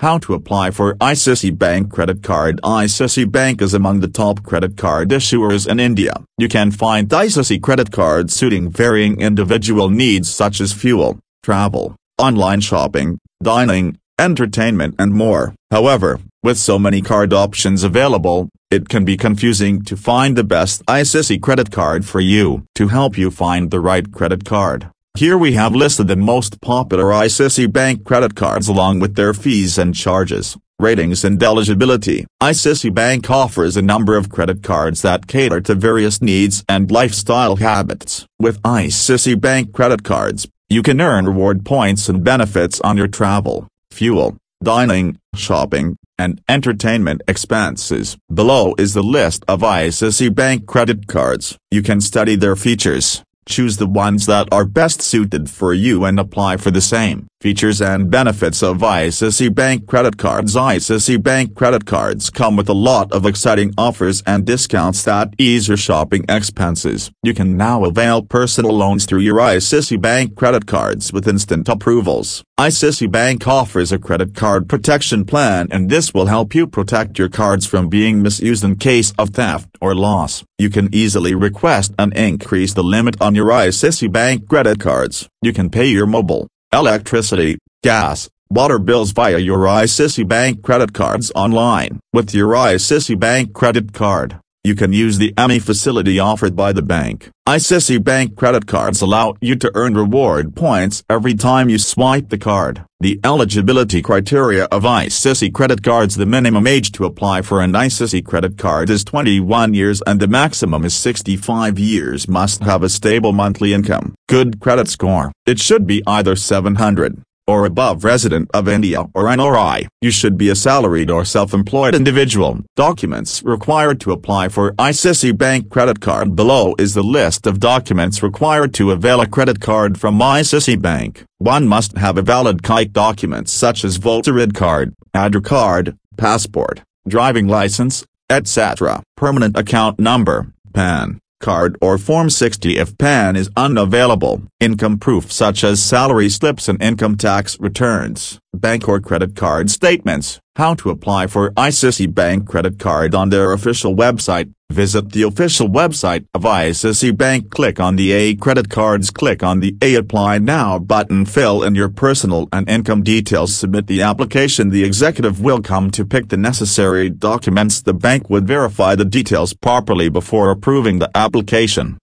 How to apply for ICICI Bank credit card ICICI Bank is among the top credit card issuers in India. You can find ICICI credit cards suiting varying individual needs such as fuel, travel, online shopping, dining, entertainment and more. However, with so many card options available, it can be confusing to find the best ICICI credit card for you. To help you find the right credit card, here we have listed the most popular ICICI Bank credit cards along with their fees and charges, ratings and eligibility. ICICI Bank offers a number of credit cards that cater to various needs and lifestyle habits. With ICICI Bank credit cards, you can earn reward points and benefits on your travel, fuel, dining, shopping, and entertainment expenses. Below is the list of ICICI Bank credit cards. You can study their features Choose the ones that are best suited for you and apply for the same features and benefits of ICICI Bank credit cards. ICICI Bank credit cards come with a lot of exciting offers and discounts that ease your shopping expenses. You can now avail personal loans through your ICICI Bank credit cards with instant approvals. ICICI Bank offers a credit card protection plan and this will help you protect your cards from being misused in case of theft or loss. You can easily request and increase the limit on your ICICI Bank credit cards. You can pay your mobile, electricity, gas, water bills via your ICICI Bank credit cards online. With your ICICI Bank credit card, you can use the EMI facility offered by the bank. ICICI Bank credit cards allow you to earn reward points every time you swipe the card. The eligibility criteria of ICICI credit cards The minimum age to apply for an ICICI credit card is 21 years and the maximum is 65 years must have a stable monthly income. Good credit score. It should be either 700, or above resident of India or NRI. You should be a salaried or self-employed individual. Documents required to apply for ICICI Bank credit card Below is the list of documents required to avail a credit card from ICICI Bank. One must have a valid KYC documents such as voter ID card, Aadhaar card, passport, driving license, etc. Permanent account number, PAN card or Form 60 if PAN is unavailable, income proof such as salary slips and income tax returns, bank or credit card statements, how to apply for ICICI Bank credit card on their official website, visit the official website of ICICI Bank. Click on the A credit cards. Click on the A apply now button. Fill in your personal and income details. Submit the application. The executive will come to pick the necessary documents. The bank would verify the details properly before approving the application.